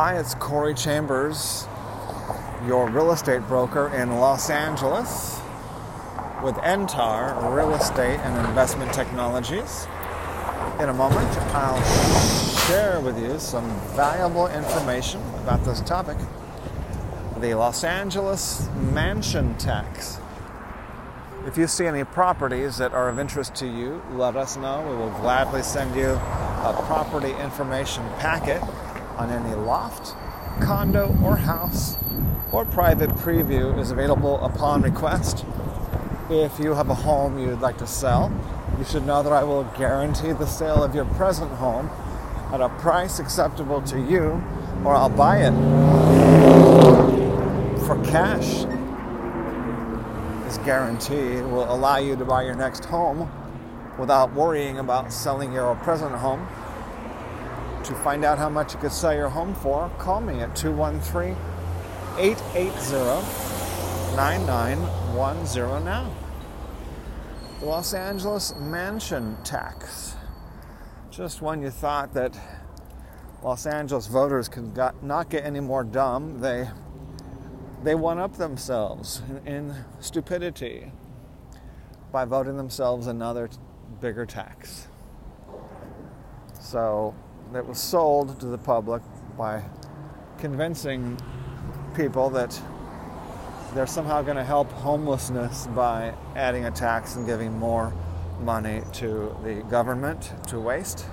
Hi, it's Corey Chambers, your real estate broker in Los Angeles with Entar Real Estate and Investment Technologies. In a moment, I'll share with you some valuable information about this topic the Los Angeles mansion tax. If you see any properties that are of interest to you, let us know. We will gladly send you a property information packet on any loft, condo, or house, or private preview is available upon request. If you have a home you'd like to sell, you should know that I will guarantee the sale of your present home at a price acceptable to you, or I'll buy it for cash. This guarantee will allow you to buy your next home without worrying about selling your present home to find out how much you could sell your home for, call me at 213 880 9910 now. The Los Angeles mansion tax. Just when you thought that Los Angeles voters could got, not get any more dumb, they they one up themselves in, in stupidity by voting themselves another bigger tax. So that was sold to the public by convincing people that they're somehow going to help homelessness by adding a tax and giving more money to the government to waste.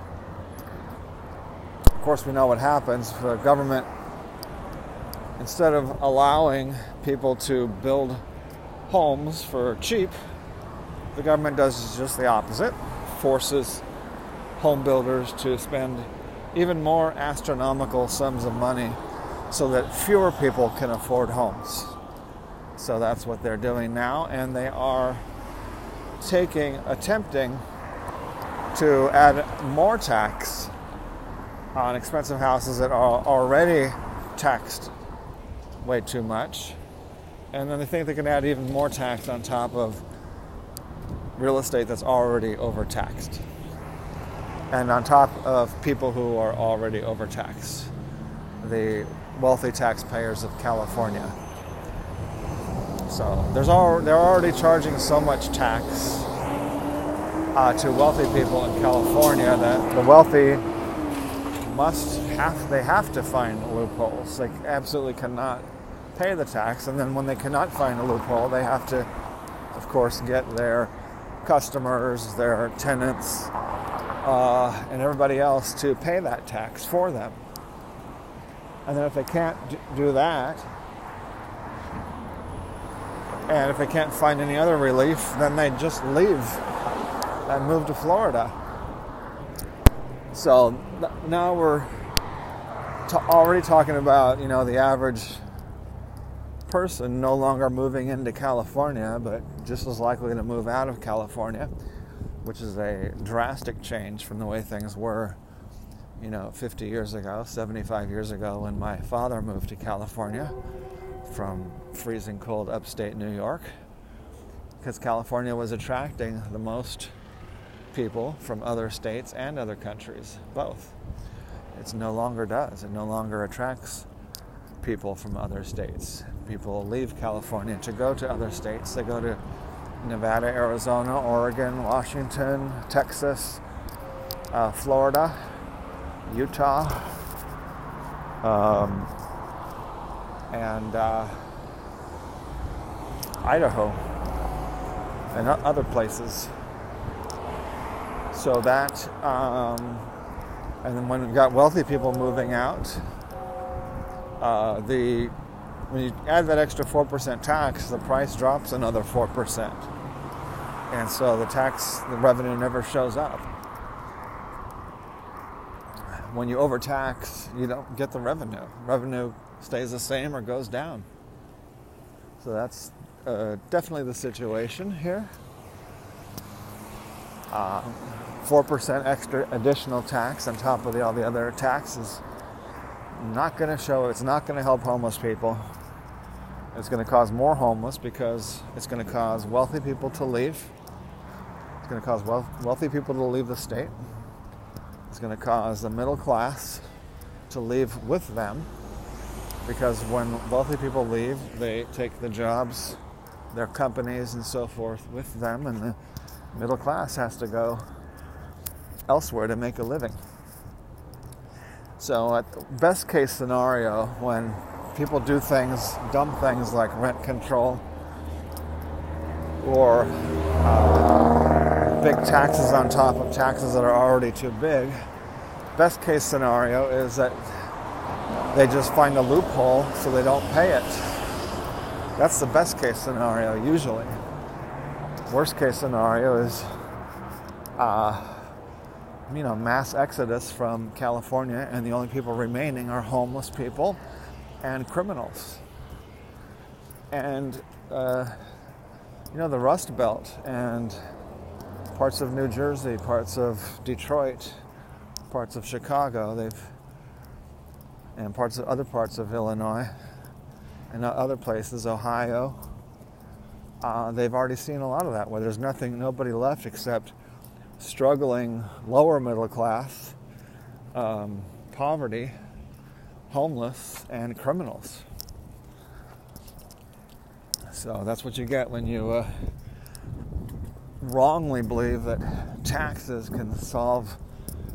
Of course, we know what happens. The government, instead of allowing people to build homes for cheap, the government does just the opposite, forces home builders to spend even more astronomical sums of money so that fewer people can afford homes. So that's what they're doing now, and they are taking, attempting to add more tax on expensive houses that are already taxed way too much. And then they think they can add even more tax on top of real estate that's already overtaxed and on top of people who are already overtaxed, the wealthy taxpayers of California. So there's all, they're already charging so much tax uh, to wealthy people in California that the wealthy must have they have to find loopholes. They absolutely cannot pay the tax, and then when they cannot find a loophole, they have to, of course, get their customers, their tenants, uh, and everybody else to pay that tax for them. And then if they can't do that, and if they can't find any other relief, then they just leave and move to Florida. So now we're already talking about, you know, the average person no longer moving into California, but just as likely to move out of California which is a drastic change from the way things were, you know, 50 years ago, 75 years ago when my father moved to California from freezing cold upstate New York because California was attracting the most people from other states and other countries, both. It no longer does. It no longer attracts people from other states. People leave California to go to other states. They go to Nevada, Arizona, Oregon, Washington, Texas, uh, Florida, Utah, um, and uh, Idaho, and other places. So that, um, and then when we got wealthy people moving out, uh, the when you add that extra 4% tax, the price drops another 4%. And so the tax, the revenue never shows up. When you overtax, you don't get the revenue. Revenue stays the same or goes down. So that's uh, definitely the situation here. Uh, 4% extra additional tax on top of the, all the other taxes not going to show it's not going to help homeless people it's going to cause more homeless because it's going to cause wealthy people to leave. It's going to cause wealthy people to leave the state. It's going to cause the middle class to leave with them. because when wealthy people leave, they take the jobs, their companies, and so forth with them, and the middle class has to go elsewhere to make a living. So, at best case scenario, when people do things, dumb things like rent control or uh, big taxes on top of taxes that are already too big, best case scenario is that they just find a loophole so they don't pay it. That's the best case scenario, usually. Worst case scenario is, uh, you know, mass exodus from California, and the only people remaining are homeless people and criminals. And, uh, you know, the Rust Belt and parts of New Jersey, parts of Detroit, parts of Chicago, they've and parts of other parts of Illinois and other places, Ohio. Uh, they've already seen a lot of that, where there's nothing, nobody left except struggling lower middle class, um, poverty, homeless, and criminals. So that's what you get when you uh, wrongly believe that taxes can solve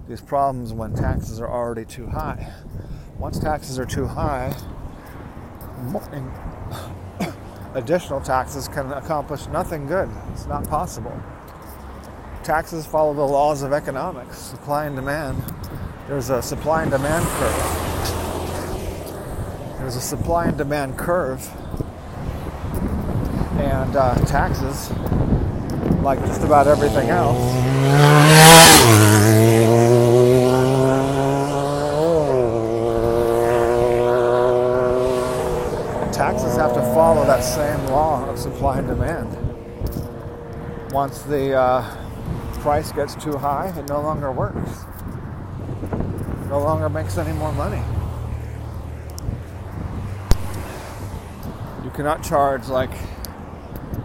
these problems when taxes are already too high once taxes are too high, additional taxes can accomplish nothing good. It's not possible. Taxes follow the laws of economics, supply and demand. There's a supply and demand curve. There's a supply and demand curve. And uh, taxes, like just about everything else, taxes have to follow that same law of supply and demand. Once the uh, price gets too high, it no longer works. no longer makes any more money. You cannot charge like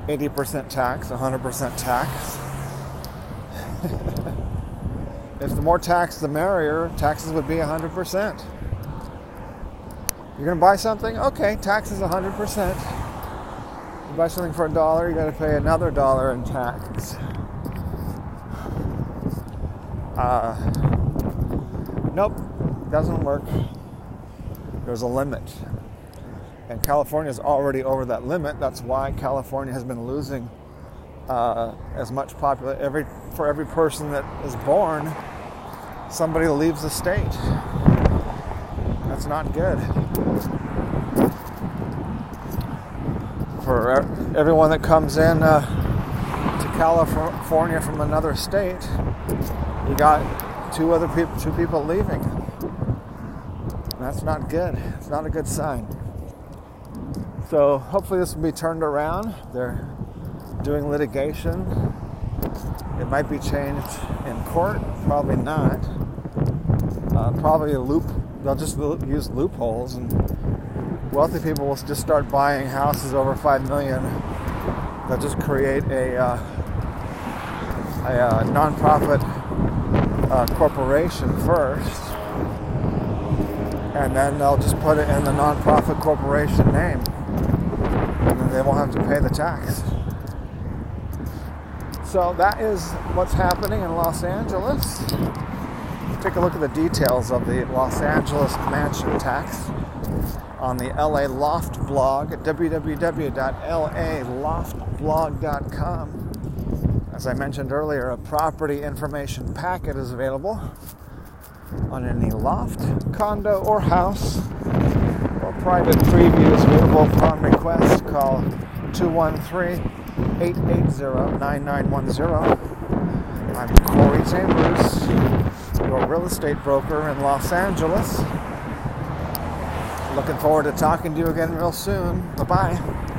80% tax, 100% tax. if the more tax, the merrier, taxes would be 100%. You're going to buy something? Okay, tax is 100%. You buy something for a dollar, you got to pay another dollar in tax. Uh, nope, doesn't work. There's a limit. And California is already over that limit. That's why California has been losing uh, as much population. Every, for every person that is born, somebody leaves the state. That's not good. For everyone that comes in uh, to California from another state, you got two other people, two people leaving. That's not good. It's not a good sign. So hopefully this will be turned around. They're doing litigation. It might be changed in court. Probably not. Uh, probably a loop they'll just use loopholes and wealthy people will just start buying houses over five million. They'll just create a, uh, a uh, nonprofit uh, corporation first, and then they'll just put it in the nonprofit corporation name, they won't have to pay the tax. So that is what's happening in Los Angeles take a look at the details of the Los Angeles mansion tax on the LA Loft blog at www.laloftblog.com. As I mentioned earlier, a property information packet is available on any loft, condo, or house, private previews available upon request. Call 213 880 9910. I'm Corey Chambers your real estate broker in Los Angeles. Looking forward to talking to you again real soon. Bye bye.